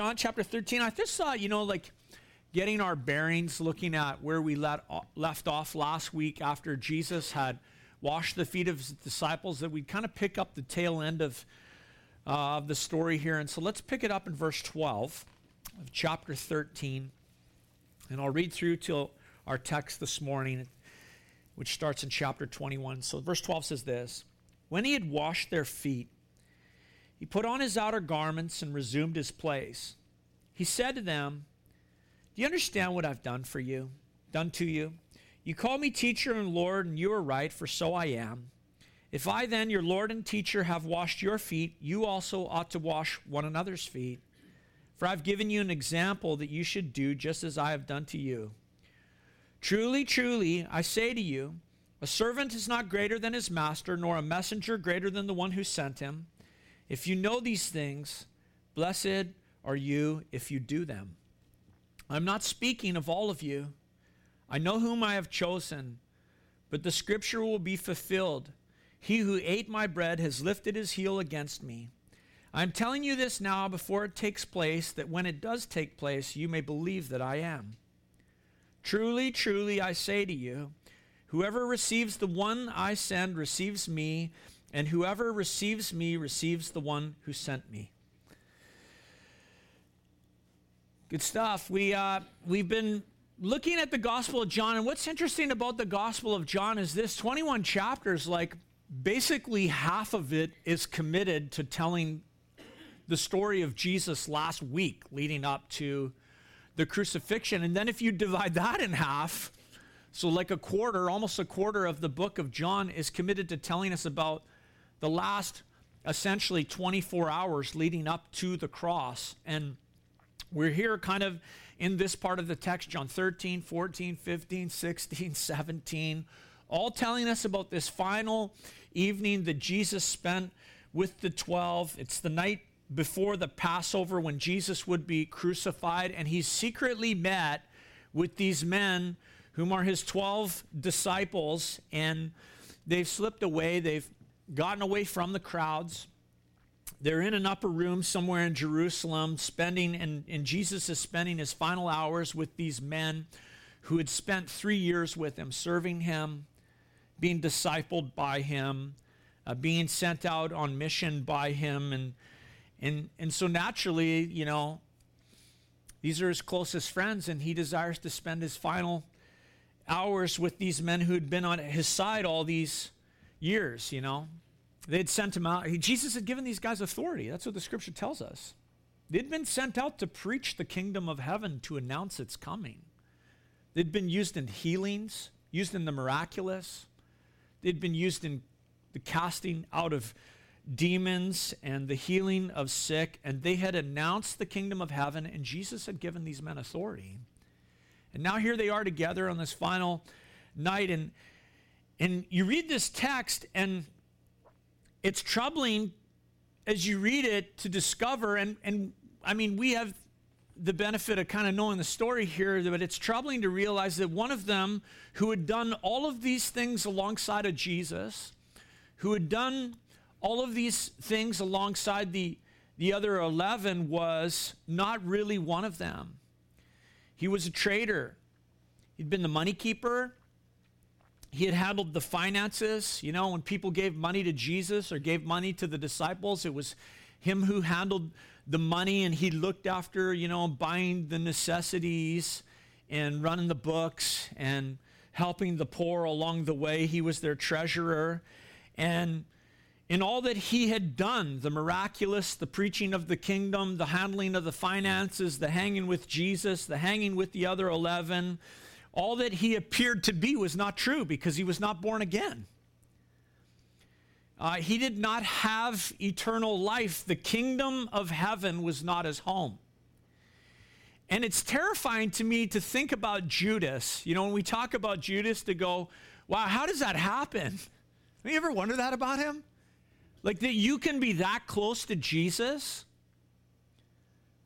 John chapter 13. I just saw, you know, like getting our bearings, looking at where we let, left off last week after Jesus had washed the feet of his disciples, that we'd kind of pick up the tail end of, uh, of the story here. And so let's pick it up in verse 12 of chapter 13. And I'll read through till our text this morning, which starts in chapter 21. So verse 12 says this When he had washed their feet, he put on his outer garments and resumed his place. He said to them, Do you understand what I've done for you, done to you? You call me teacher and Lord, and you are right, for so I am. If I then, your Lord and teacher, have washed your feet, you also ought to wash one another's feet. For I've given you an example that you should do just as I have done to you. Truly, truly, I say to you, a servant is not greater than his master, nor a messenger greater than the one who sent him. If you know these things, blessed are you if you do them. I'm not speaking of all of you. I know whom I have chosen, but the scripture will be fulfilled. He who ate my bread has lifted his heel against me. I'm telling you this now before it takes place, that when it does take place, you may believe that I am. Truly, truly, I say to you, whoever receives the one I send receives me and whoever receives me receives the one who sent me. Good stuff. We, uh, we've been looking at the Gospel of John, and what's interesting about the Gospel of John is this 21 chapters, like basically half of it is committed to telling the story of Jesus last week leading up to the crucifixion. And then if you divide that in half, so like a quarter, almost a quarter of the book of John is committed to telling us about the last essentially 24 hours leading up to the cross. And we're here kind of in this part of the text, John 13, 14, 15, 16, 17, all telling us about this final evening that Jesus spent with the 12. It's the night before the Passover when Jesus would be crucified, and he's secretly met with these men whom are his 12 disciples, and they've slipped away. They've gotten away from the crowds. They're in an upper room somewhere in Jerusalem, spending, and, and Jesus is spending his final hours with these men who had spent three years with him, serving him, being discipled by him, uh, being sent out on mission by him. And, and, and so naturally, you know, these are his closest friends, and he desires to spend his final hours with these men who had been on his side all these years, you know. They'd sent him out. He, Jesus had given these guys authority. That's what the scripture tells us. They'd been sent out to preach the kingdom of heaven, to announce its coming. They'd been used in healings, used in the miraculous. They'd been used in the casting out of demons and the healing of sick, and they had announced the kingdom of heaven, and Jesus had given these men authority. And now here they are together on this final night, and and you read this text, and it's troubling as you read it to discover, and, and I mean, we have the benefit of kind of knowing the story here, but it's troubling to realize that one of them who had done all of these things alongside of Jesus, who had done all of these things alongside the, the other 11, was not really one of them. He was a traitor. He'd been the money keeper. He had handled the finances. You know, when people gave money to Jesus or gave money to the disciples, it was him who handled the money and he looked after, you know, buying the necessities and running the books and helping the poor along the way. He was their treasurer. And in all that he had done the miraculous, the preaching of the kingdom, the handling of the finances, the hanging with Jesus, the hanging with the other 11 all that he appeared to be was not true because he was not born again. Uh, he did not have eternal life. The kingdom of heaven was not his home. And it's terrifying to me to think about Judas. You know, when we talk about Judas, to go, wow, how does that happen? Have you ever wondered that about him? Like that you can be that close to Jesus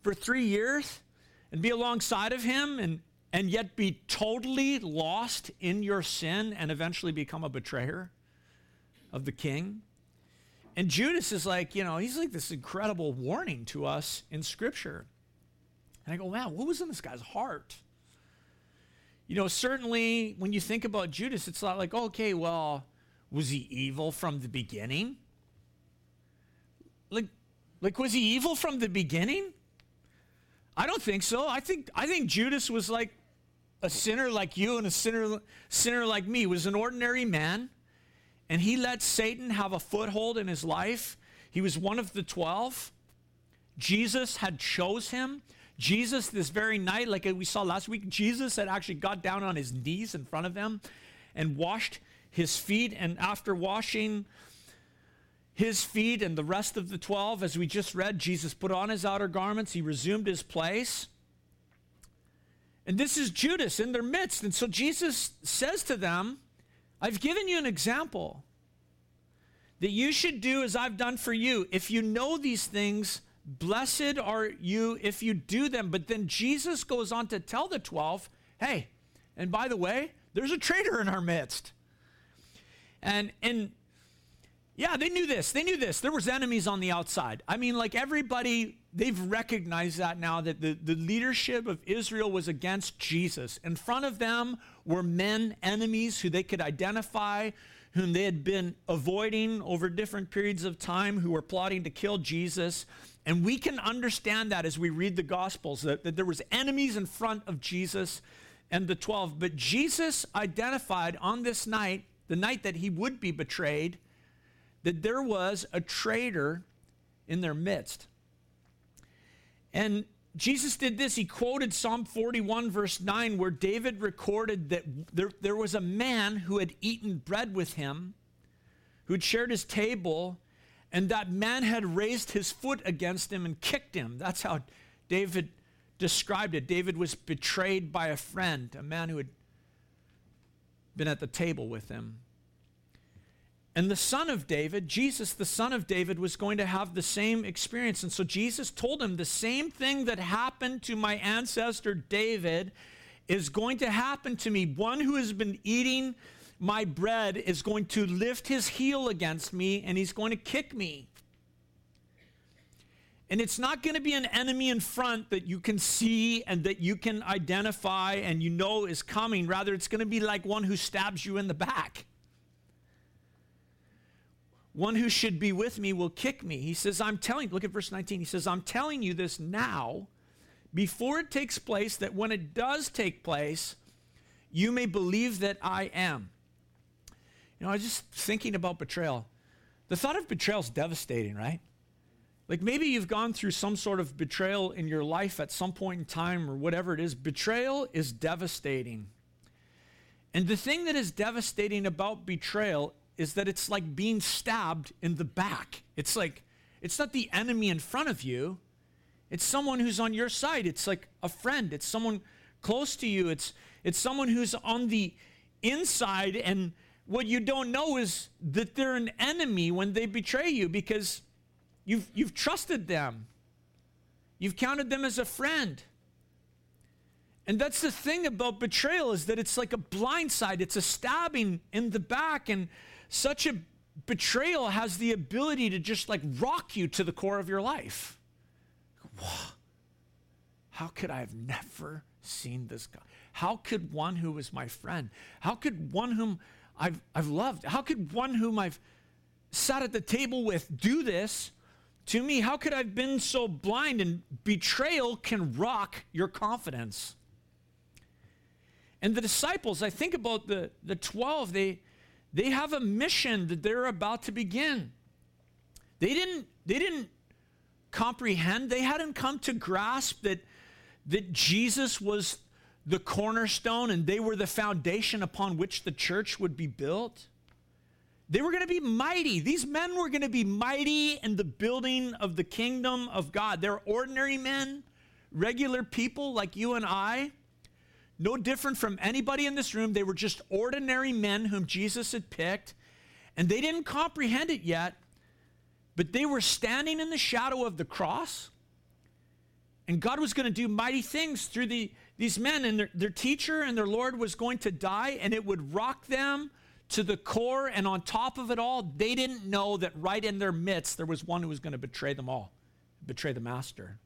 for three years and be alongside of him and, and yet be totally lost in your sin and eventually become a betrayer of the king. And Judas is like, you know, he's like this incredible warning to us in Scripture. And I go, man, what was in this guy's heart? You know, certainly when you think about Judas, it's not like, okay, well, was he evil from the beginning? Like, like was he evil from the beginning? I don't think so. I think I think Judas was like a sinner like you and a sinner sinner like me. Was an ordinary man, and he let Satan have a foothold in his life. He was one of the 12. Jesus had chose him. Jesus, this very night, like we saw last week, Jesus had actually got down on his knees in front of them and washed his feet. And after washing his feet and the rest of the 12, as we just read, Jesus put on his outer garments, he resumed his place. And this is Judas in their midst. And so Jesus says to them, I've given you an example that you should do as I've done for you. If you know these things, Blessed are you if you do them. But then Jesus goes on to tell the 12, hey, and by the way, there's a traitor in our midst. And and yeah, they knew this. They knew this. There was enemies on the outside. I mean, like everybody, they've recognized that now that the, the leadership of Israel was against Jesus. In front of them were men, enemies who they could identify, whom they had been avoiding over different periods of time, who were plotting to kill Jesus. And we can understand that as we read the Gospels, that, that there was enemies in front of Jesus and the 12. But Jesus identified on this night, the night that he would be betrayed, that there was a traitor in their midst. And Jesus did this. He quoted Psalm 41, verse 9, where David recorded that there, there was a man who had eaten bread with him, who had shared his table, and that man had raised his foot against him and kicked him. That's how David described it. David was betrayed by a friend, a man who had been at the table with him. And the son of David, Jesus, the son of David, was going to have the same experience. And so Jesus told him the same thing that happened to my ancestor David is going to happen to me. One who has been eating my bread is going to lift his heel against me and he's going to kick me. And it's not going to be an enemy in front that you can see and that you can identify and you know is coming. Rather, it's going to be like one who stabs you in the back. One who should be with me will kick me. He says, I'm telling, look at verse 19. He says, I'm telling you this now before it takes place, that when it does take place, you may believe that I am. You know, I was just thinking about betrayal. The thought of betrayal is devastating, right? Like maybe you've gone through some sort of betrayal in your life at some point in time or whatever it is. Betrayal is devastating. And the thing that is devastating about betrayal is that it's like being stabbed in the back. It's like, it's not the enemy in front of you, it's someone who's on your side. It's like a friend, it's someone close to you, it's, it's someone who's on the inside and what you don't know is that they're an enemy when they betray you because you've, you've trusted them. You've counted them as a friend. And that's the thing about betrayal is that it's like a blindside. It's a stabbing in the back. And such a betrayal has the ability to just like rock you to the core of your life. How could I have never seen this guy? How could one who was my friend, how could one whom I've, I've loved. How could one whom I've sat at the table with do this to me? How could I have been so blind? And betrayal can rock your confidence. And the disciples, I think about the, the 12, they, they have a mission that they're about to begin. They didn't, they didn't comprehend, they hadn't come to grasp that, that Jesus was the cornerstone and they were the foundation upon which the church would be built. They were going to be mighty. These men were going to be mighty in the building of the kingdom of God. They're ordinary men, regular people like you and I, no different from anybody in this room. They were just ordinary men whom Jesus had picked, and they didn't comprehend it yet, but they were standing in the shadow of the cross, and God was going to do mighty things through the these men and their, their teacher and their Lord was going to die, and it would rock them to the core. And on top of it all, they didn't know that right in their midst there was one who was going to betray them all, betray the master.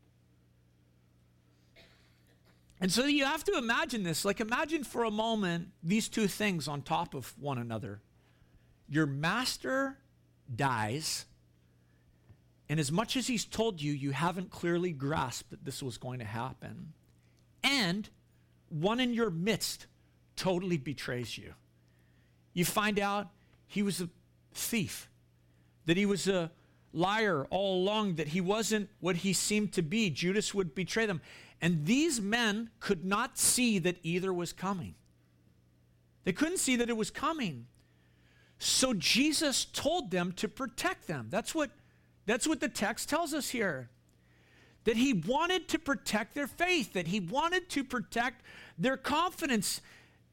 And so you have to imagine this. Like, imagine for a moment these two things on top of one another. Your master dies, and as much as he's told you, you haven't clearly grasped that this was going to happen. And one in your midst totally betrays you. You find out he was a thief, that he was a liar all along, that he wasn't what he seemed to be. Judas would betray them. And these men could not see that either was coming. They couldn't see that it was coming. So Jesus told them to protect them. That's what, that's what the text tells us here. That he wanted to protect their faith, that he wanted to protect their confidence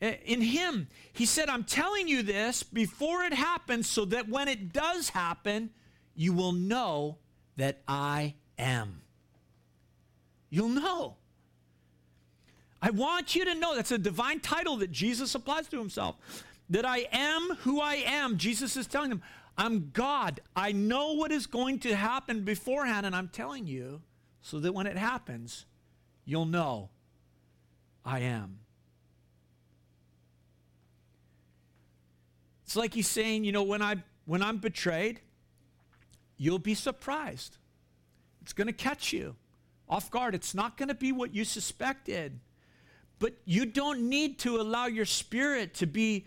eh, in him. He said, I'm telling you this before it happens so that when it does happen, you will know that I am. You'll know. I want you to know that's a divine title that Jesus applies to himself. That I am who I am. Jesus is telling them, I'm God. I know what is going to happen beforehand, and I'm telling you so that when it happens, you'll know I am. It's like he's saying, you know, when I when I'm betrayed, you'll be surprised. It's going to catch you off guard. It's not going to be what you suspected. But you don't need to allow your spirit to be,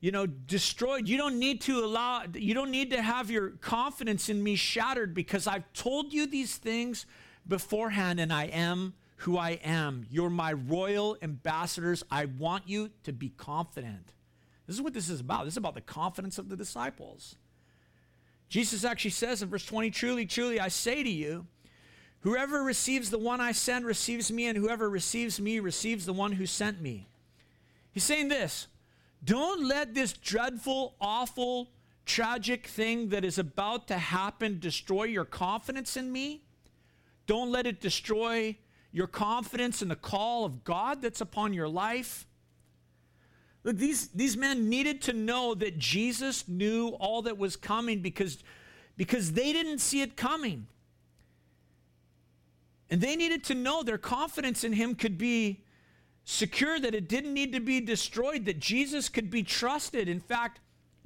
you know, destroyed. You don't need to allow, you don't need to have your confidence in me shattered because I've told you these things beforehand and I am who I am. You're my royal ambassadors. I want you to be confident. This is what this is about. This is about the confidence of the disciples. Jesus actually says in verse 20, Truly, truly, I say to you, whoever receives the one I send receives me, and whoever receives me receives the one who sent me. He's saying this don't let this dreadful, awful, tragic thing that is about to happen destroy your confidence in me. Don't let it destroy your confidence in the call of God that's upon your life. Look, these, these men needed to know that Jesus knew all that was coming because, because they didn't see it coming. And they needed to know their confidence in him could be secure, that it didn't need to be destroyed, that Jesus could be trusted. In fact,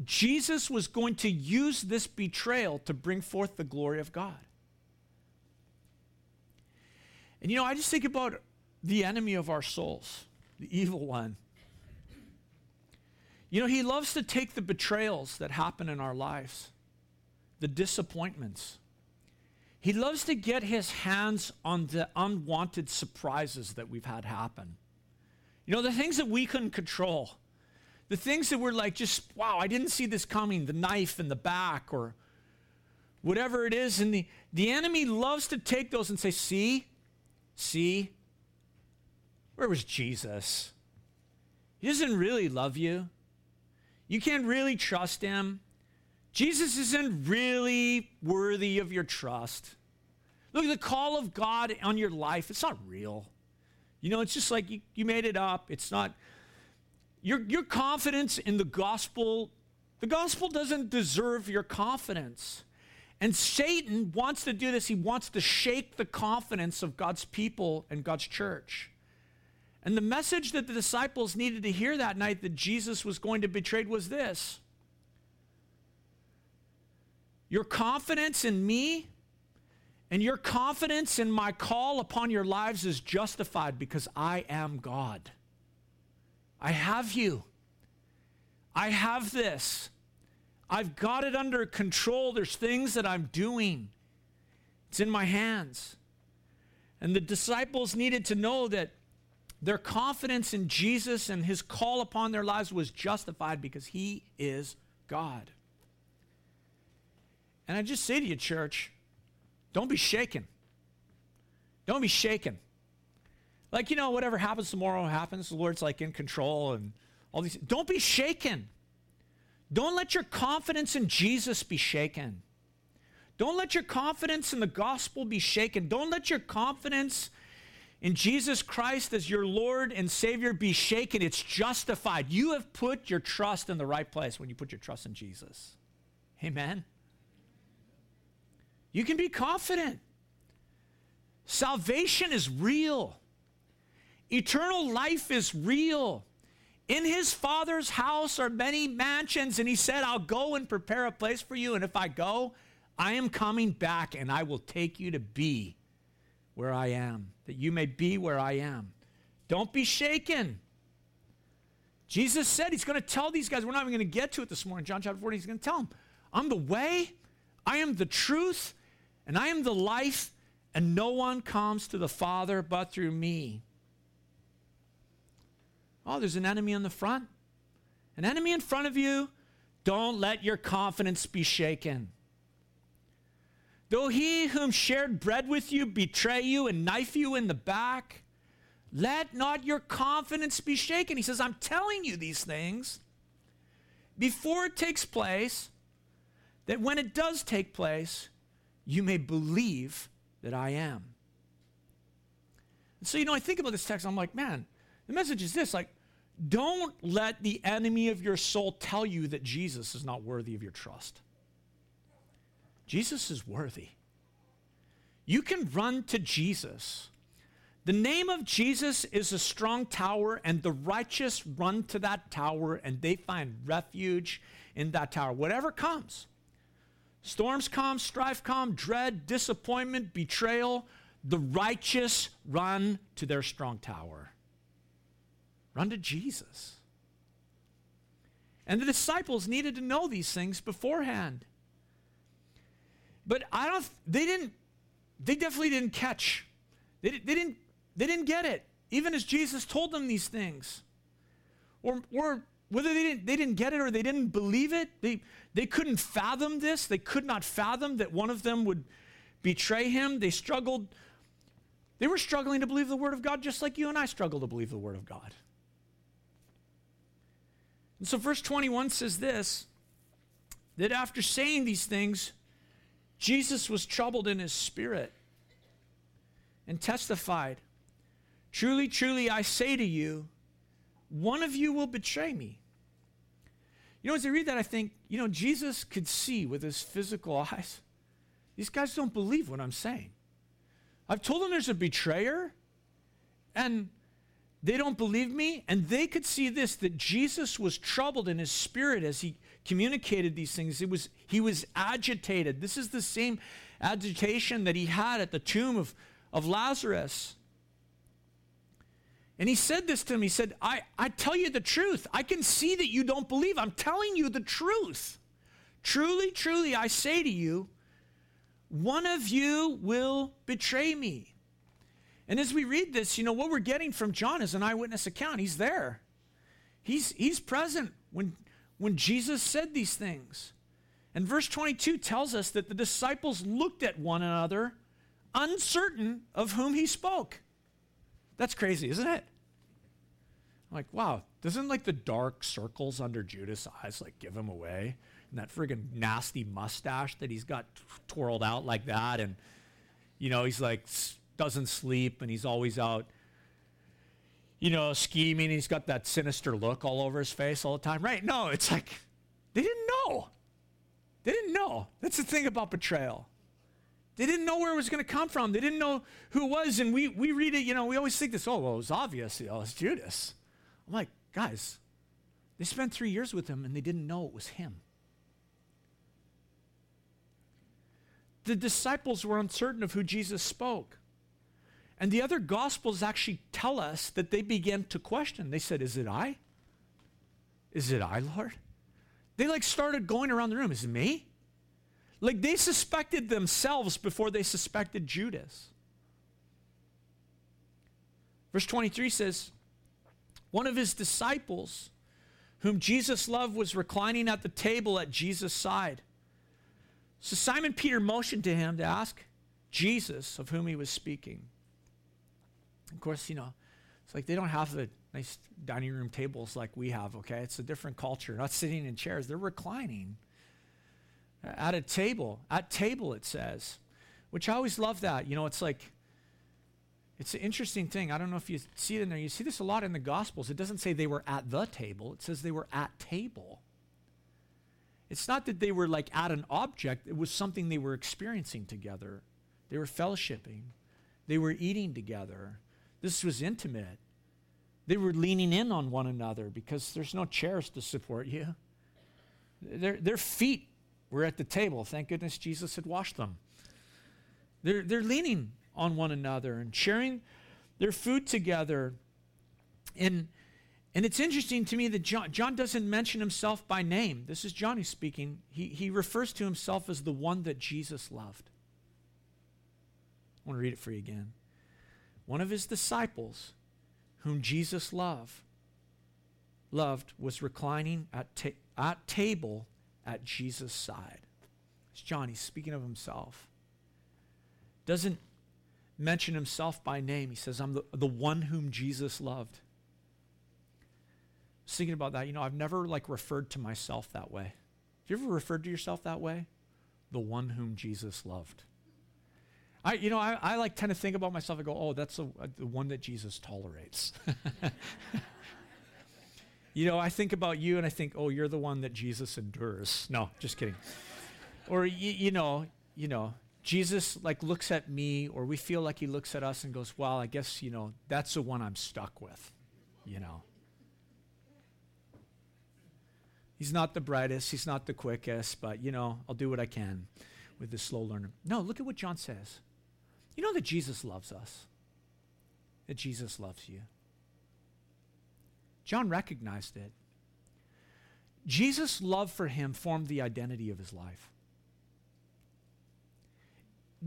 Jesus was going to use this betrayal to bring forth the glory of God. And you know, I just think about the enemy of our souls, the evil one. You know, he loves to take the betrayals that happen in our lives, the disappointments. He loves to get his hands on the unwanted surprises that we've had happen. You know, the things that we couldn't control, the things that were like just, wow, I didn't see this coming, the knife in the back or whatever it is. And the, the enemy loves to take those and say, see, see, where was Jesus? He doesn't really love you. You can't really trust him. Jesus isn't really worthy of your trust. Look, the call of God on your life, it's not real. You know, it's just like you, you made it up. It's not. Your, your confidence in the gospel, the gospel doesn't deserve your confidence. And Satan wants to do this. He wants to shake the confidence of God's people and God's church. And the message that the disciples needed to hear that night that Jesus was going to be betrayed was this Your confidence in me and your confidence in my call upon your lives is justified because I am God. I have you. I have this. I've got it under control. There's things that I'm doing, it's in my hands. And the disciples needed to know that their confidence in Jesus and his call upon their lives was justified because he is God. And I just say to you, church, don't be shaken. Don't be shaken. Like, you know, whatever happens tomorrow happens. The Lord's like in control and all these. Don't be shaken. Don't let your confidence in Jesus be shaken. Don't let your confidence in the gospel be shaken. Don't let your confidence in Jesus Christ as your Lord and Savior be shaken. It's justified. You have put your trust in the right place when you put your trust in Jesus. Amen. You can be confident. Salvation is real. Eternal life is real. In his father's house are many mansions, and he said, I'll go and prepare a place for you. And if I go, I am coming back, and I will take you to be where I am, that you may be where I am. Don't be shaken. Jesus said he's going to tell these guys, we're not even going to get to it this morning, John chapter 14, he's going to tell them, I'm the way, I am the truth, and I am the life, and no one comes to the Father but through me. Oh, there's an enemy in the front. An enemy in front of you. Don't let your confidence be shaken. Though he whom shared bread with you betray you and knife you in the back, let not your confidence be shaken. He says, I'm telling you these things before it takes place, that when it does take place, you may believe that I am. So, you know, I think about this text, I'm like, man, the message is this like, don't let the enemy of your soul tell you that Jesus is not worthy of your trust. Jesus is worthy. You can run to Jesus. The name of Jesus is a strong tower, and the righteous run to that tower and they find refuge in that tower. Whatever comes storms come, strife come, dread, disappointment, betrayal the righteous run to their strong tower. Run to Jesus. And the disciples needed to know these things beforehand. But I don't, they didn't, they definitely didn't catch. They, they, didn't, they didn't get it, even as Jesus told them these things. Or, or whether they didn't, they didn't get it or they didn't believe it, they, they couldn't fathom this. They could not fathom that one of them would betray him. They struggled. They were struggling to believe the word of God just like you and I struggle to believe the word of God. And so, verse 21 says this that after saying these things, Jesus was troubled in his spirit and testified, Truly, truly, I say to you, one of you will betray me. You know, as I read that, I think, you know, Jesus could see with his physical eyes. These guys don't believe what I'm saying. I've told them there's a betrayer, and they don't believe me. And they could see this that Jesus was troubled in his spirit as he communicated these things. It was, he was agitated. This is the same agitation that he had at the tomb of, of Lazarus. And he said this to him. He said, I, I tell you the truth. I can see that you don't believe. I'm telling you the truth. Truly, truly, I say to you, one of you will betray me. And as we read this, you know, what we're getting from John is an eyewitness account. He's there. He's, he's present when, when Jesus said these things. And verse 22 tells us that the disciples looked at one another, uncertain of whom he spoke. That's crazy, isn't it? I'm like, wow, doesn't like the dark circles under Judas' eyes like give him away? And that friggin' nasty mustache that he's got twirled out like that. And, you know, he's like doesn't sleep and he's always out, you know, scheming. He's got that sinister look all over his face all the time. Right? No, it's like they didn't know. They didn't know. That's the thing about betrayal. They didn't know where it was going to come from. They didn't know who it was. And we, we read it, you know, we always think this, oh, well, it was obvious. Know, it's Judas. I'm like, guys, they spent three years with him and they didn't know it was him. The disciples were uncertain of who Jesus spoke. And the other gospels actually tell us that they began to question. They said, Is it I? Is it I, Lord? They like started going around the room. Is it me? Like they suspected themselves before they suspected Judas. Verse 23 says, One of his disciples, whom Jesus loved, was reclining at the table at Jesus' side. So Simon Peter motioned to him to ask Jesus of whom he was speaking. Of course, you know, it's like they don't have the nice dining room tables like we have, okay? It's a different culture. Not sitting in chairs, they're reclining at a table. At table, it says, which I always love that. You know, it's like, it's an interesting thing. I don't know if you see it in there. You see this a lot in the Gospels. It doesn't say they were at the table, it says they were at table. It's not that they were like at an object, it was something they were experiencing together. They were fellowshipping, they were eating together. This was intimate. They were leaning in on one another because there's no chairs to support you. Their, their feet were at the table. Thank goodness Jesus had washed them. They're, they're leaning on one another and sharing their food together. And, and it's interesting to me that John, John doesn't mention himself by name. This is Johnny speaking. He, he refers to himself as the one that Jesus loved. I want to read it for you again. One of his disciples, whom Jesus loved, loved was reclining at, ta- at table at Jesus' side. It's John, he's speaking of himself. Doesn't mention himself by name. He says, I'm the, the one whom Jesus loved. I was thinking about that. You know, I've never like referred to myself that way. Have you ever referred to yourself that way? The one whom Jesus loved. I, you know, I, I like tend to think about myself and go, oh, that's the, the one that Jesus tolerates. you know, I think about you and I think, oh, you're the one that Jesus endures. No, just kidding. or, you, you know, you know, Jesus like looks at me or we feel like he looks at us and goes, well, I guess, you know, that's the one I'm stuck with, you know. He's not the brightest, he's not the quickest, but, you know, I'll do what I can with this slow learner. No, look at what John says. You know that Jesus loves us, that Jesus loves you. John recognized it. Jesus' love for him formed the identity of his life.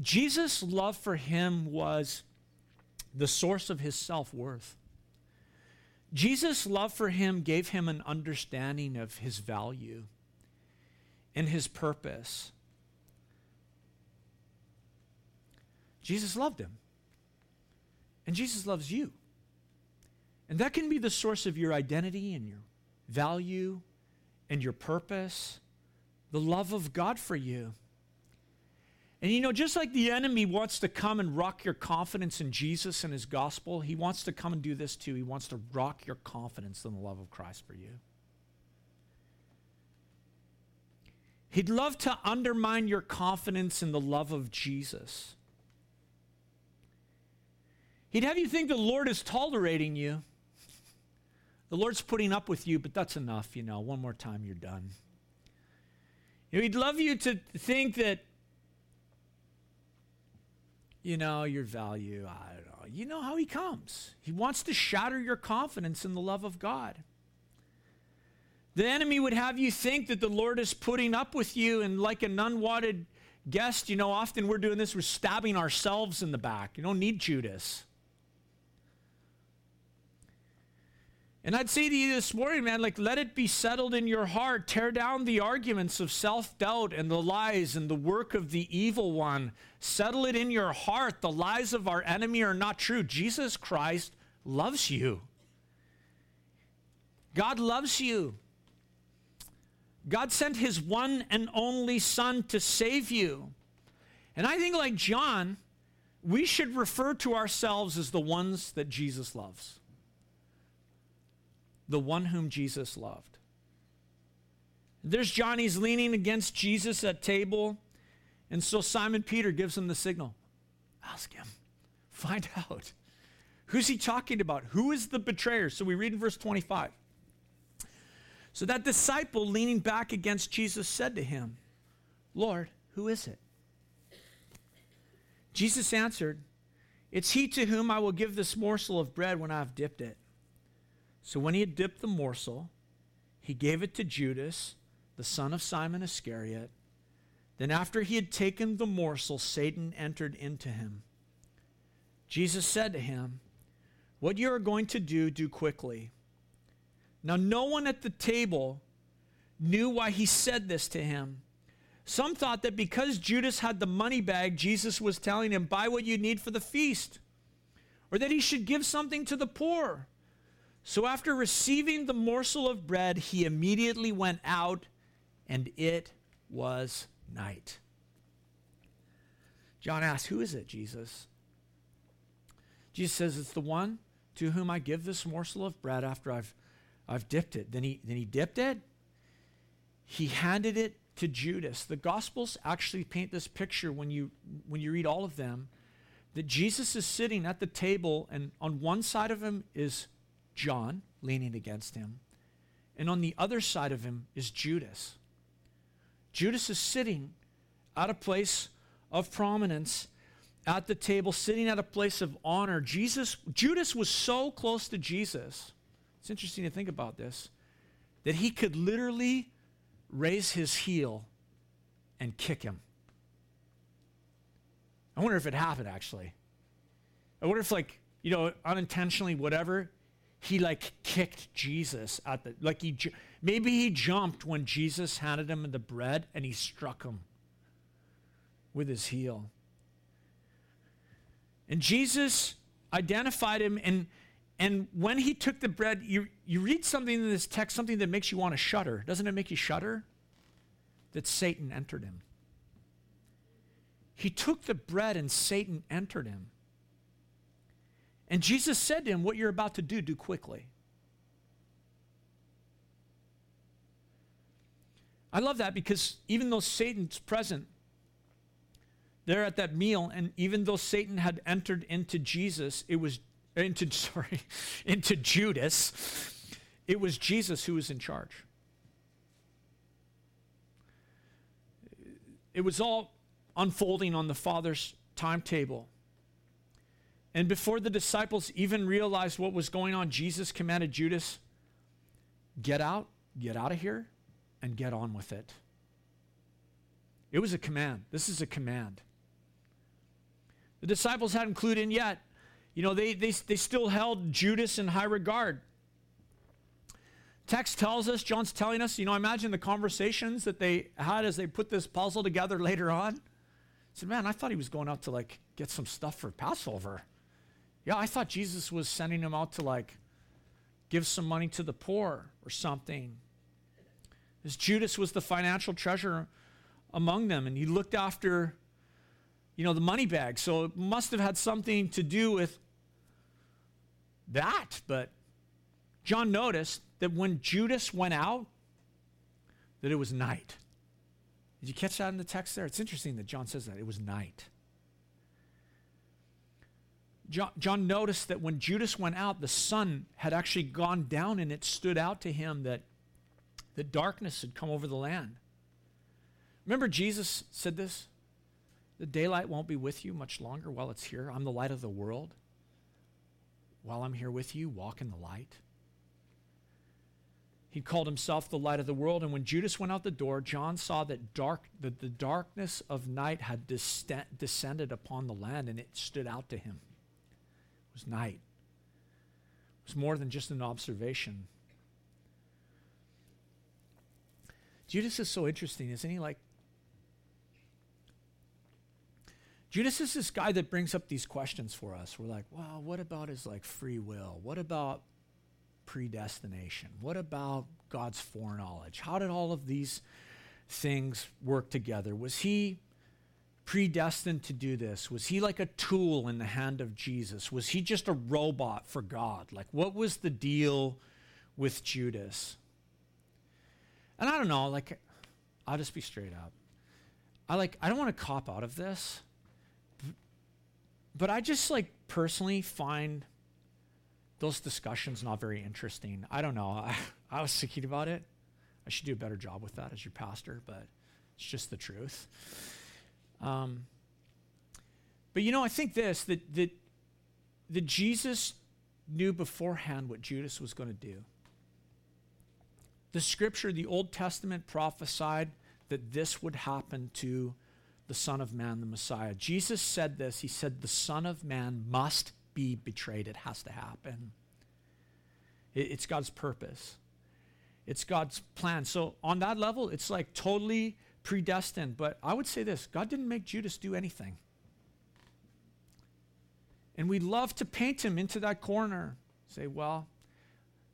Jesus' love for him was the source of his self worth. Jesus' love for him gave him an understanding of his value and his purpose. Jesus loved him. And Jesus loves you. And that can be the source of your identity and your value and your purpose, the love of God for you. And you know, just like the enemy wants to come and rock your confidence in Jesus and his gospel, he wants to come and do this too. He wants to rock your confidence in the love of Christ for you. He'd love to undermine your confidence in the love of Jesus. He'd have you think the Lord is tolerating you. The Lord's putting up with you, but that's enough, you know. One more time, you're done. You know, he'd love you to think that, you know, your value, I don't know. You know how he comes. He wants to shatter your confidence in the love of God. The enemy would have you think that the Lord is putting up with you, and like an unwanted guest, you know, often we're doing this, we're stabbing ourselves in the back. You don't need Judas. And I'd say to you this morning, man, like, let it be settled in your heart. Tear down the arguments of self doubt and the lies and the work of the evil one. Settle it in your heart. The lies of our enemy are not true. Jesus Christ loves you. God loves you. God sent his one and only Son to save you. And I think, like John, we should refer to ourselves as the ones that Jesus loves the one whom Jesus loved. There's Johnny's leaning against Jesus at table. And so Simon Peter gives him the signal. Ask him. Find out. Who's he talking about? Who is the betrayer? So we read in verse 25. So that disciple leaning back against Jesus said to him, Lord, who is it? Jesus answered, It's he to whom I will give this morsel of bread when I have dipped it. So when he had dipped the morsel, he gave it to Judas, the son of Simon Iscariot. Then, after he had taken the morsel, Satan entered into him. Jesus said to him, What you are going to do, do quickly. Now, no one at the table knew why he said this to him. Some thought that because Judas had the money bag, Jesus was telling him, Buy what you need for the feast, or that he should give something to the poor. So after receiving the morsel of bread, he immediately went out, and it was night. John asks, Who is it, Jesus? Jesus says, It's the one to whom I give this morsel of bread after I've, I've dipped it. Then he, then he dipped it, he handed it to Judas. The Gospels actually paint this picture when you, when you read all of them that Jesus is sitting at the table, and on one side of him is John leaning against him. And on the other side of him is Judas. Judas is sitting at a place of prominence at the table, sitting at a place of honor. Jesus, Judas was so close to Jesus. It's interesting to think about this that he could literally raise his heel and kick him. I wonder if it happened actually. I wonder if, like, you know, unintentionally, whatever, he like kicked Jesus at the, like he, maybe he jumped when Jesus handed him the bread and he struck him with his heel. And Jesus identified him and and when he took the bread, you, you read something in this text, something that makes you want to shudder. Doesn't it make you shudder? That Satan entered him. He took the bread and Satan entered him. And Jesus said to him, What you're about to do, do quickly. I love that because even though Satan's present, there at that meal, and even though Satan had entered into Jesus, it was into sorry, into Judas, it was Jesus who was in charge. It was all unfolding on the Father's timetable. And before the disciples even realized what was going on, Jesus commanded Judas, get out, get out of here, and get on with it. It was a command. This is a command. The disciples hadn't clued in yet. You know, they, they, they still held Judas in high regard. Text tells us, John's telling us, you know, imagine the conversations that they had as they put this puzzle together later on. said, man, I thought he was going out to like get some stuff for Passover. Yeah, I thought Jesus was sending him out to like give some money to the poor or something. As Judas was the financial treasurer among them, and he looked after, you know, the money bag. So it must have had something to do with that. But John noticed that when Judas went out, that it was night. Did you catch that in the text there? It's interesting that John says that. It was night. John, John noticed that when Judas went out, the sun had actually gone down and it stood out to him that the darkness had come over the land. Remember, Jesus said this? The daylight won't be with you much longer while it's here. I'm the light of the world. While I'm here with you, walk in the light. He called himself the light of the world. And when Judas went out the door, John saw that dark, that the darkness of night had descended upon the land, and it stood out to him. Was night. It was more than just an observation. Judas is so interesting, isn't he? Like, Judas is this guy that brings up these questions for us. We're like, well, what about his like free will? What about predestination? What about God's foreknowledge? How did all of these things work together? Was he predestined to do this? Was he like a tool in the hand of Jesus? Was he just a robot for God? Like, what was the deal with Judas? And I don't know, like, I'll just be straight up. I like, I don't want to cop out of this, but I just like personally find those discussions not very interesting. I don't know. I, I was thinking about it. I should do a better job with that as your pastor, but it's just the truth. Um, but you know, I think this that that that Jesus knew beforehand what Judas was going to do. The scripture, the Old Testament prophesied that this would happen to the Son of Man, the Messiah. Jesus said this. He said, The Son of Man must be betrayed. It has to happen. It's God's purpose, it's God's plan. So, on that level, it's like totally predestined. But I would say this God didn't make Judas do anything. And we love to paint him into that corner. Say, well,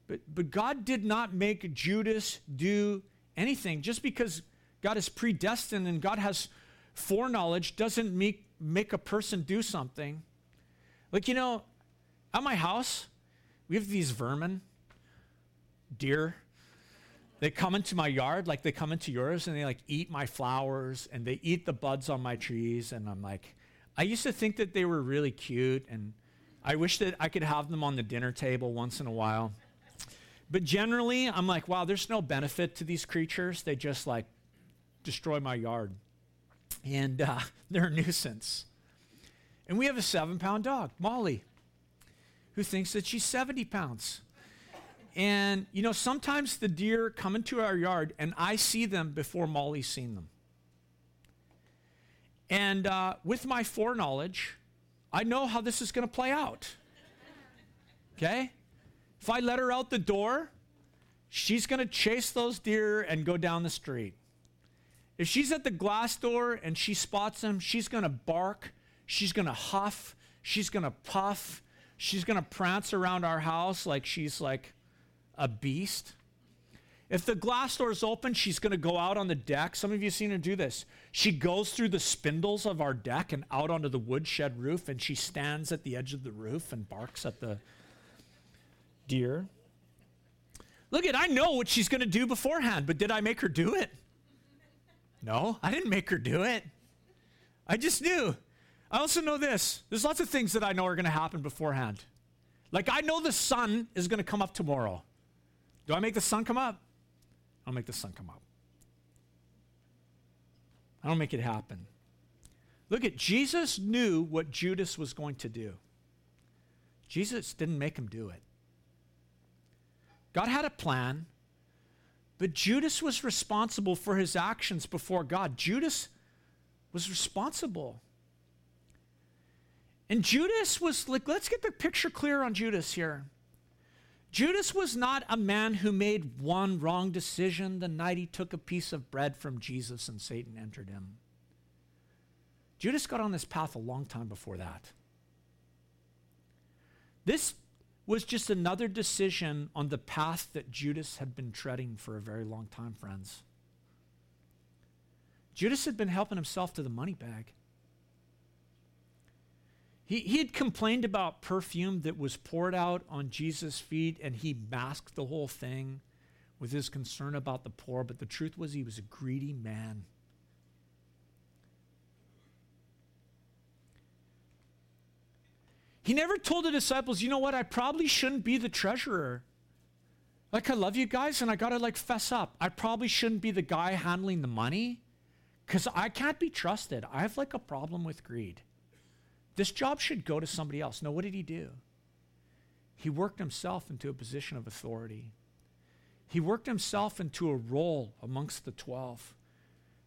but, but God did not make Judas do anything. Just because God is predestined and God has foreknowledge doesn't make, make a person do something. Like, you know, at my house, we have these vermin, deer, they come into my yard like they come into yours and they like eat my flowers and they eat the buds on my trees and i'm like i used to think that they were really cute and I wish that I could have them on the dinner table once in a while. But generally, I'm like, wow, there's no benefit to these creatures. They just like destroy my yard. And uh, they're a nuisance. And we have a seven pound dog, Molly, who thinks that she's 70 pounds. And, you know, sometimes the deer come into our yard and I see them before Molly's seen them. And uh, with my foreknowledge, I know how this is going to play out. Okay? If I let her out the door, she's going to chase those deer and go down the street. If she's at the glass door and she spots them, she's going to bark, she's going to huff, she's going to puff, she's going to prance around our house like she's like a beast. If the glass door is open, she's going to go out on the deck. Some of you seen her do this. She goes through the spindles of our deck and out onto the woodshed roof, and she stands at the edge of the roof and barks at the deer. Look at, I know what she's going to do beforehand, but did I make her do it? No, I didn't make her do it. I just knew. I also know this there's lots of things that I know are going to happen beforehand. Like, I know the sun is going to come up tomorrow. Do I make the sun come up? I'll make the sun come up. I don't make it happen. Look at Jesus knew what Judas was going to do. Jesus didn't make him do it. God had a plan, but Judas was responsible for his actions before God. Judas was responsible. And Judas was like, let's get the picture clear on Judas here. Judas was not a man who made one wrong decision the night he took a piece of bread from Jesus and Satan entered him. Judas got on this path a long time before that. This was just another decision on the path that Judas had been treading for a very long time, friends. Judas had been helping himself to the money bag. He, he had complained about perfume that was poured out on Jesus' feet, and he masked the whole thing with his concern about the poor. But the truth was, he was a greedy man. He never told the disciples, you know what, I probably shouldn't be the treasurer. Like, I love you guys, and I gotta like fess up. I probably shouldn't be the guy handling the money because I can't be trusted. I have like a problem with greed. This job should go to somebody else. Now, what did he do? He worked himself into a position of authority. He worked himself into a role amongst the 12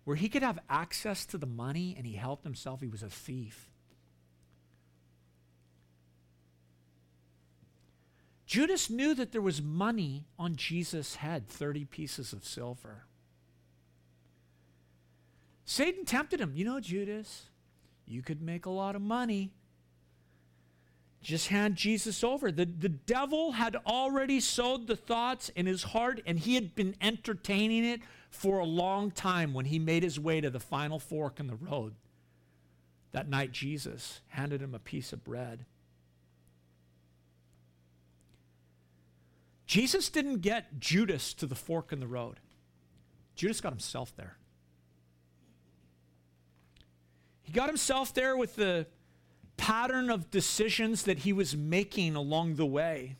where he could have access to the money and he helped himself. He was a thief. Judas knew that there was money on Jesus' head 30 pieces of silver. Satan tempted him. You know, Judas, you could make a lot of money. Just hand Jesus over. The, the devil had already sowed the thoughts in his heart, and he had been entertaining it for a long time when he made his way to the final fork in the road. That night, Jesus handed him a piece of bread. Jesus didn't get Judas to the fork in the road, Judas got himself there. He got himself there with the pattern of decisions that he was making along the way.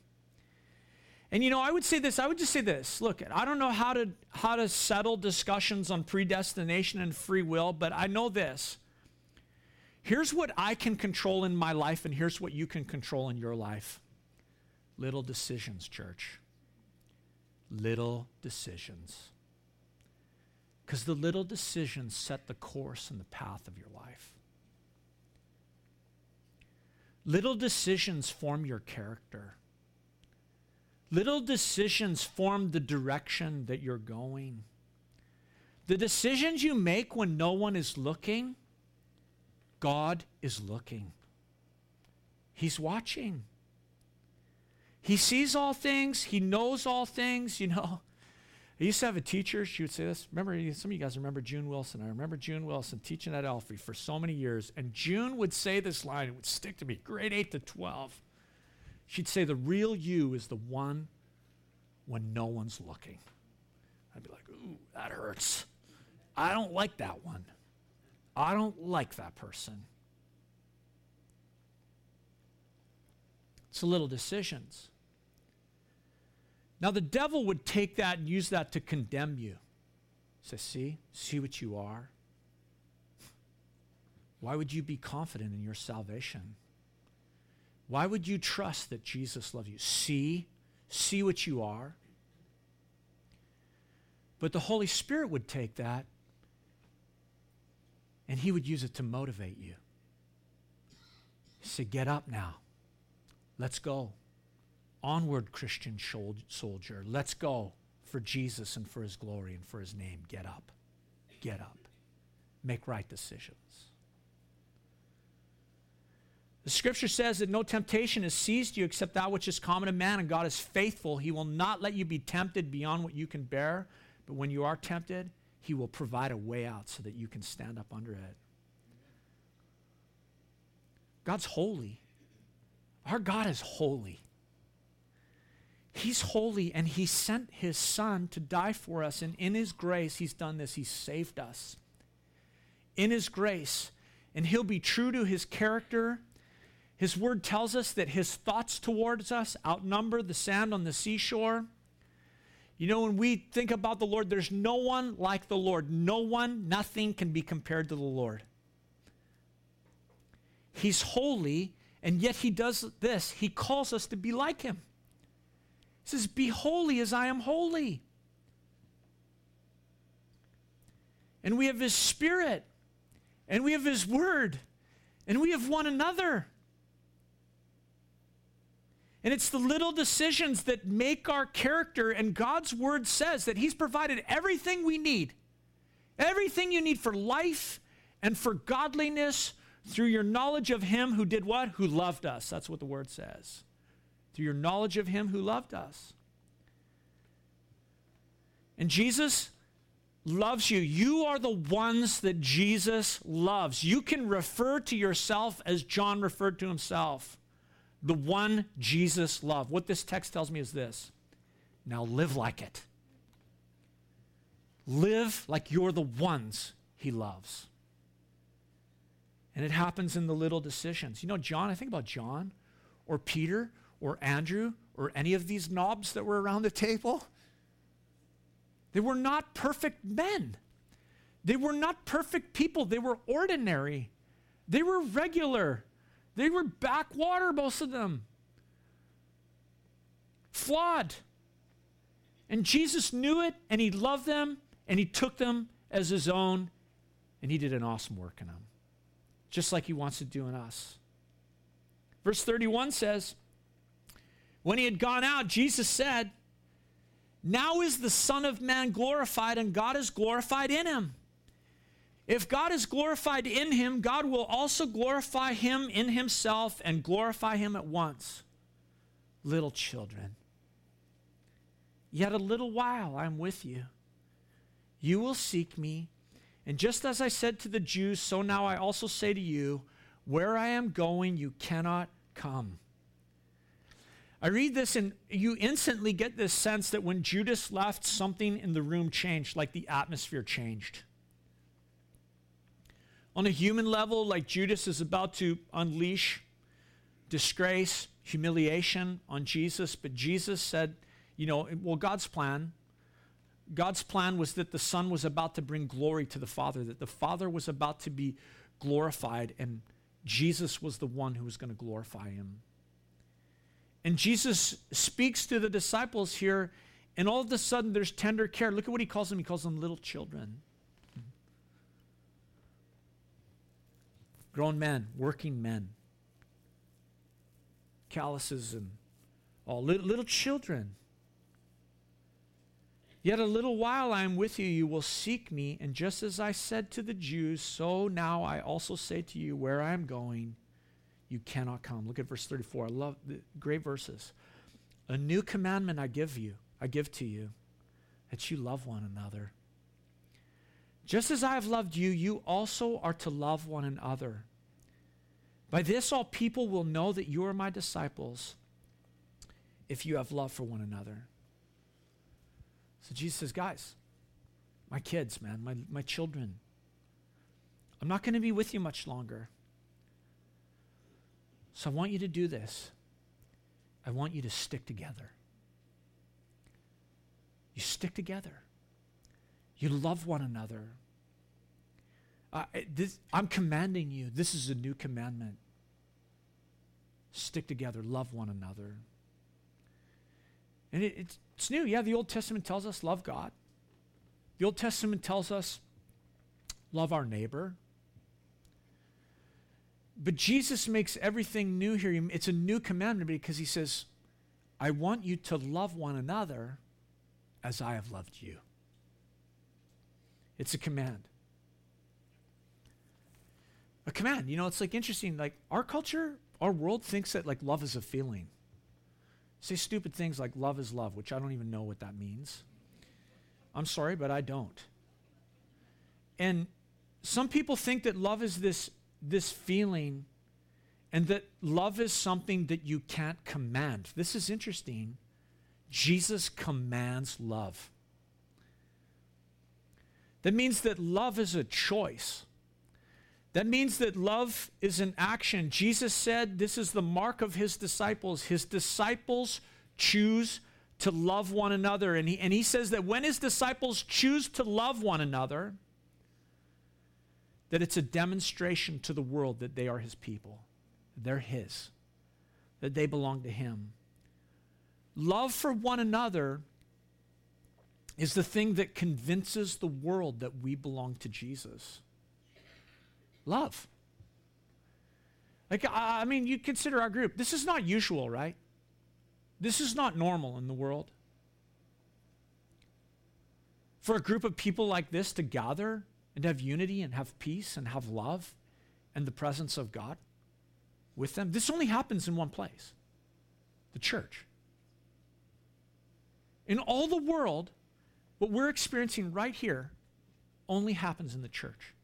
And you know, I would say this, I would just say this. Look, I don't know how to how to settle discussions on predestination and free will, but I know this. Here's what I can control in my life and here's what you can control in your life. Little decisions, church. Little decisions. Because the little decisions set the course and the path of your life. Little decisions form your character. Little decisions form the direction that you're going. The decisions you make when no one is looking, God is looking. He's watching. He sees all things, He knows all things, you know. I used to have a teacher, she would say this. Remember, some of you guys remember June Wilson. I remember June Wilson teaching at Elfrey for so many years. And June would say this line, it would stick to me, grade 8 to 12. She'd say, The real you is the one when no one's looking. I'd be like, Ooh, that hurts. I don't like that one. I don't like that person. It's little decisions. Now, the devil would take that and use that to condemn you. Say, see, see what you are. Why would you be confident in your salvation? Why would you trust that Jesus loves you? See, see what you are. But the Holy Spirit would take that and he would use it to motivate you. He said, Get up now. Let's go. Onward, Christian soldier. Let's go for Jesus and for his glory and for his name. Get up. Get up. Make right decisions. The scripture says that no temptation has seized you except that which is common to man, and God is faithful. He will not let you be tempted beyond what you can bear, but when you are tempted, He will provide a way out so that you can stand up under it. God's holy. Our God is holy. He's holy, and He sent His Son to die for us. And in His grace, He's done this. He's saved us. In His grace. And He'll be true to His character. His word tells us that His thoughts towards us outnumber the sand on the seashore. You know, when we think about the Lord, there's no one like the Lord. No one, nothing can be compared to the Lord. He's holy, and yet he does this. He calls us to be like him. Says, Be holy as I am holy. And we have his spirit, and we have his word, and we have one another. And it's the little decisions that make our character, and God's word says that He's provided everything we need. Everything you need for life and for godliness through your knowledge of Him who did what? Who loved us. That's what the word says. Through your knowledge of Him who loved us. And Jesus loves you. You are the ones that Jesus loves. You can refer to yourself as John referred to himself the one Jesus loved. What this text tells me is this now live like it. Live like you're the ones he loves. And it happens in the little decisions. You know, John, I think about John or Peter or Andrew or any of these knobs that were around the table. They were not perfect men. They were not perfect people. They were ordinary. They were regular. They were backwater, most of them. Flawed. And Jesus knew it, and he loved them, and he took them as his own, and he did an awesome work in them, just like he wants to do in us. Verse 31 says, When he had gone out, Jesus said, Now is the Son of Man glorified, and God is glorified in him. If God is glorified in him, God will also glorify him in himself and glorify him at once. Little children, yet a little while I am with you. You will seek me, and just as I said to the Jews, so now I also say to you, where I am going, you cannot come. I read this, and you instantly get this sense that when Judas left, something in the room changed, like the atmosphere changed. On a human level, like Judas is about to unleash disgrace, humiliation on Jesus, but Jesus said, you know, well, God's plan. God's plan was that the Son was about to bring glory to the Father, that the Father was about to be glorified, and Jesus was the one who was going to glorify him. And Jesus speaks to the disciples here, and all of a sudden there's tender care. Look at what he calls them. He calls them little children. grown men, working men, calluses and all, little, little children. Yet a little while I am with you, you will seek me, and just as I said to the Jews, so now I also say to you, where I am going, you cannot come. Look at verse 34. I love the great verses. A new commandment I give you, I give to you, that you love one another. Just as I have loved you, you also are to love one another. By this, all people will know that you are my disciples if you have love for one another. So Jesus says, guys, my kids, man, my, my children, I'm not going to be with you much longer. So I want you to do this. I want you to stick together. You stick together. You love one another. Uh, this, I'm commanding you. This is a new commandment. Stick together, love one another. And it, it's, it's new. Yeah, the Old Testament tells us love God. The Old Testament tells us love our neighbor. But Jesus makes everything new here. It's a new commandment because he says, I want you to love one another as I have loved you. It's a command. A command. You know, it's like interesting. Like our culture, our world thinks that like love is a feeling. Say stupid things like love is love, which I don't even know what that means. I'm sorry, but I don't. And some people think that love is this, this feeling and that love is something that you can't command. This is interesting. Jesus commands love. That means that love is a choice. That means that love is an action. Jesus said this is the mark of his disciples. His disciples choose to love one another. And he, and he says that when his disciples choose to love one another, that it's a demonstration to the world that they are his people, they're his, that they belong to him. Love for one another is the thing that convinces the world that we belong to Jesus. Love. Like, I mean, you consider our group. This is not usual, right? This is not normal in the world. For a group of people like this to gather and have unity and have peace and have love and the presence of God with them, this only happens in one place the church. In all the world, what we're experiencing right here only happens in the church.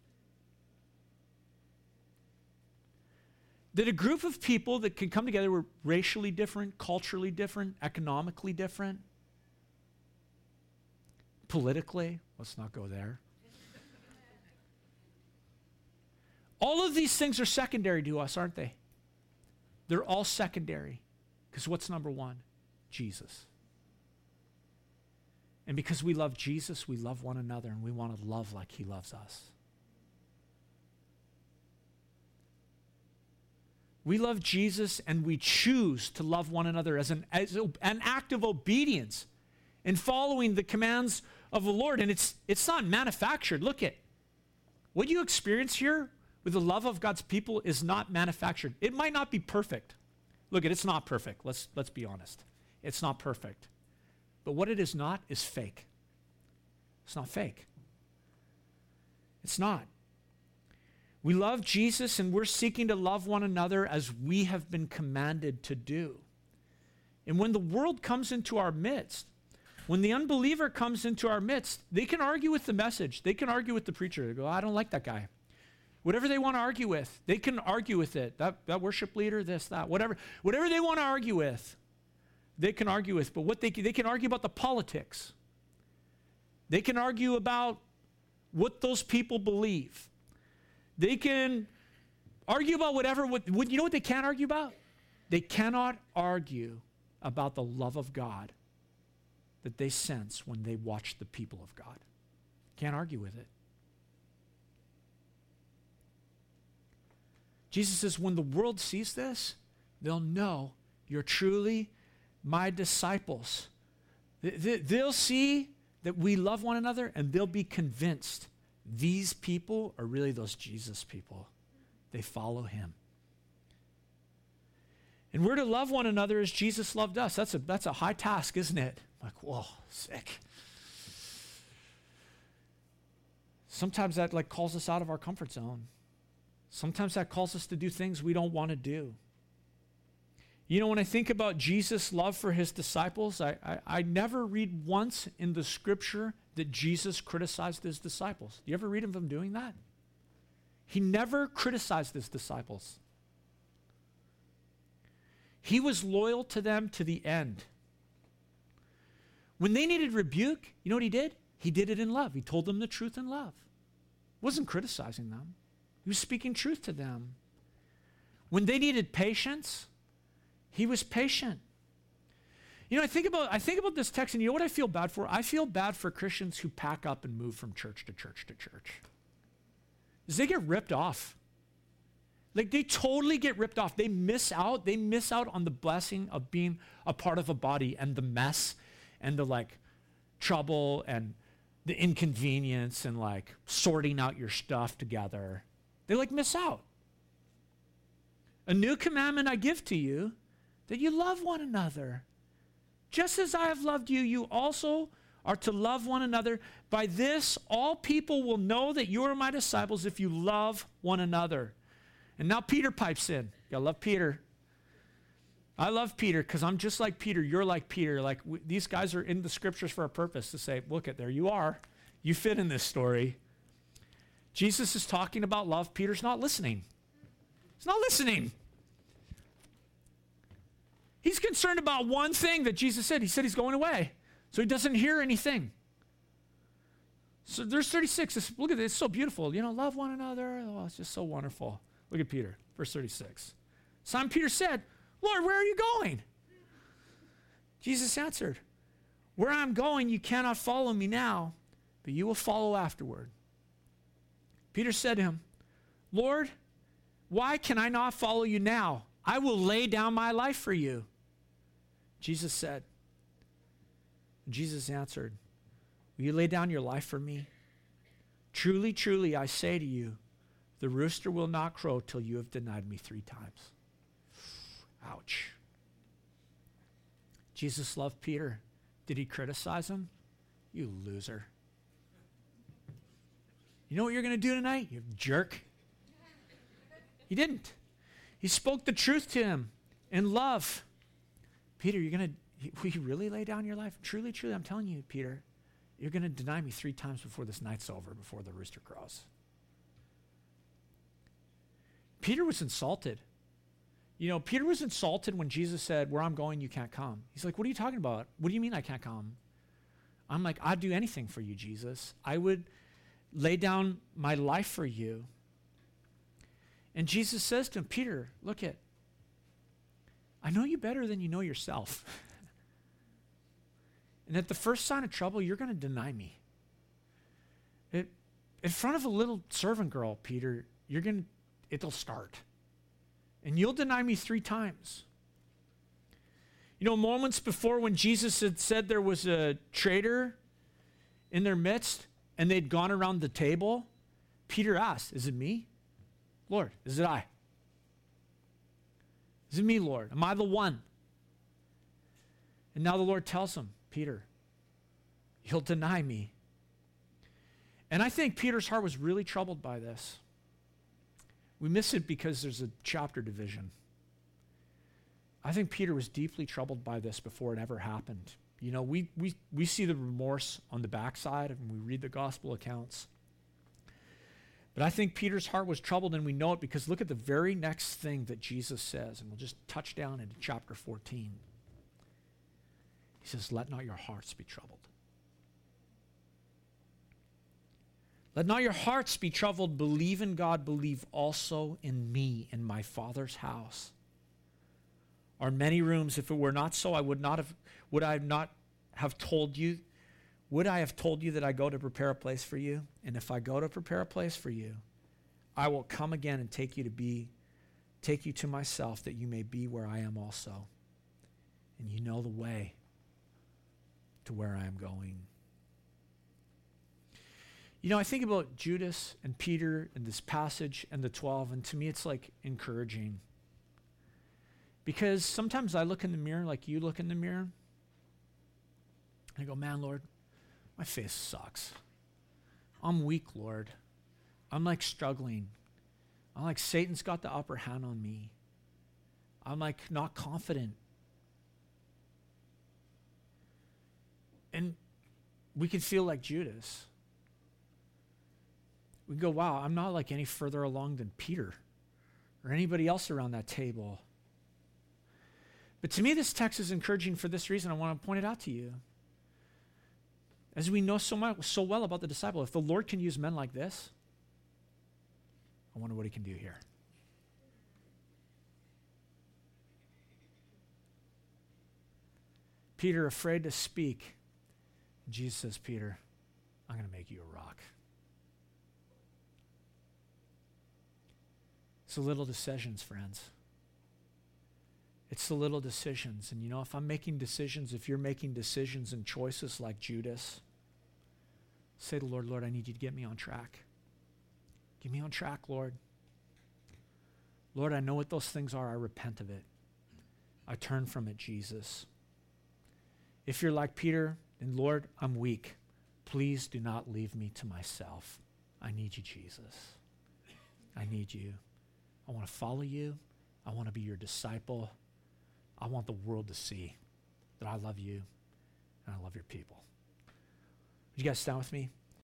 That a group of people that can come together, we're racially different, culturally different, economically different, politically, let's not go there. All of these things are secondary to us, aren't they? They're all secondary. Because what's number one? Jesus. And because we love Jesus, we love one another and we want to love like he loves us. We love Jesus and we choose to love one another as an, as an act of obedience in following the commands of the Lord. And it's, it's not manufactured. Look at what you experience here with the love of God's people is not manufactured. It might not be perfect. Look it's not perfect. Let's, let's be honest. It's not perfect. But what it is not is fake. It's not fake. It's not. We love Jesus and we're seeking to love one another as we have been commanded to do. And when the world comes into our midst, when the unbeliever comes into our midst, they can argue with the message. They can argue with the preacher. They go, I don't like that guy. Whatever they want to argue with, they can argue with it. That, that worship leader, this, that, whatever. Whatever they want to argue with they can argue with, but what they, they can argue about the politics. They can argue about what those people believe. They can argue about whatever, what, what, you know what they can't argue about? They cannot argue about the love of God that they sense when they watch the people of God. Can't argue with it. Jesus says, when the world sees this, they'll know you're truly my disciples. They'll see that we love one another and they'll be convinced these people are really those Jesus people. They follow him. And we're to love one another as Jesus loved us. That's a, that's a high task, isn't it? Like, whoa, sick. Sometimes that like calls us out of our comfort zone. Sometimes that calls us to do things we don't want to do. You know, when I think about Jesus' love for his disciples, I, I, I, never read once in the scripture that Jesus criticized his disciples. Do you ever read of him doing that? He never criticized his disciples. He was loyal to them to the end. When they needed rebuke, you know what he did? He did it in love. He told them the truth in love. Wasn't criticizing them. He was speaking truth to them. When they needed patience, he was patient. You know, I think about I think about this text, and you know what I feel bad for? I feel bad for Christians who pack up and move from church to church to church. They get ripped off. Like they totally get ripped off. They miss out. They miss out on the blessing of being a part of a body and the mess and the like trouble and the inconvenience and like sorting out your stuff together. They like miss out. A new commandment I give to you that you love one another. Just as I have loved you, you also are to love one another. By this, all people will know that you are my disciples if you love one another. And now Peter pipes in. You love Peter. I love Peter because I'm just like Peter. You're like Peter. Like these guys are in the scriptures for a purpose to say, look at there you are. You fit in this story. Jesus is talking about love. Peter's not listening. He's not listening. He's concerned about one thing that Jesus said. He said he's going away. So he doesn't hear anything. So there's 36. look at this. It's so beautiful. You know, love one another. Oh, it's just so wonderful. Look at Peter, verse 36. Simon Peter said, Lord, where are you going? Jesus answered, Where I'm going, you cannot follow me now, but you will follow afterward. Peter said to him, Lord, why can I not follow you now? I will lay down my life for you. Jesus said, Jesus answered, Will you lay down your life for me? Truly, truly, I say to you, the rooster will not crow till you have denied me three times. Ouch. Jesus loved Peter. Did he criticize him? You loser. You know what you're going to do tonight, you jerk? He didn't. He spoke the truth to him in love. Peter, you're going to, will you really lay down your life? Truly, truly, I'm telling you, Peter, you're going to deny me three times before this night's over, before the rooster crows. Peter was insulted. You know, Peter was insulted when Jesus said, Where I'm going, you can't come. He's like, What are you talking about? What do you mean I can't come? I'm like, I'd do anything for you, Jesus. I would lay down my life for you. And Jesus says to him, Peter, look at, I know you better than you know yourself. and at the first sign of trouble, you're going to deny me. It, in front of a little servant girl, Peter, you're going to it'll start. And you'll deny me three times. You know, moments before when Jesus had said there was a traitor in their midst and they'd gone around the table, Peter asked, Is it me? Lord, is it I? Is it me, Lord? Am I the one? And now the Lord tells him, Peter, you'll deny me. And I think Peter's heart was really troubled by this. We miss it because there's a chapter division. I think Peter was deeply troubled by this before it ever happened. You know, we, we, we see the remorse on the backside and we read the gospel accounts. But I think Peter's heart was troubled, and we know it because look at the very next thing that Jesus says, and we'll just touch down into chapter 14. He says, Let not your hearts be troubled. Let not your hearts be troubled. Believe in God. Believe also in me, in my Father's house. Are many rooms. If it were not so, I would not have. Would I not have told you? Would I have told you that I go to prepare a place for you? And if I go to prepare a place for you, I will come again and take you to be, take you to myself, that you may be where I am also. And you know the way to where I am going. You know, I think about Judas and Peter and this passage and the 12, and to me it's like encouraging. Because sometimes I look in the mirror like you look in the mirror, I go, man, Lord, my face sucks. I'm weak, Lord. I'm like struggling. I'm like Satan's got the upper hand on me. I'm like not confident. And we can feel like Judas we go, wow, I'm not like any further along than Peter or anybody else around that table. But to me, this text is encouraging for this reason. I want to point it out to you. As we know so much, so well about the disciple, if the Lord can use men like this, I wonder what he can do here. Peter afraid to speak. Jesus says, Peter, I'm going to make you a rock. It's the little decisions, friends. It's the little decisions. And you know, if I'm making decisions, if you're making decisions and choices like Judas, say to the Lord, Lord, I need you to get me on track. Get me on track, Lord. Lord, I know what those things are. I repent of it. I turn from it, Jesus. If you're like Peter, and Lord, I'm weak, please do not leave me to myself. I need you, Jesus. I need you. I want to follow you. I want to be your disciple. I want the world to see that I love you and I love your people. Would you guys stand with me?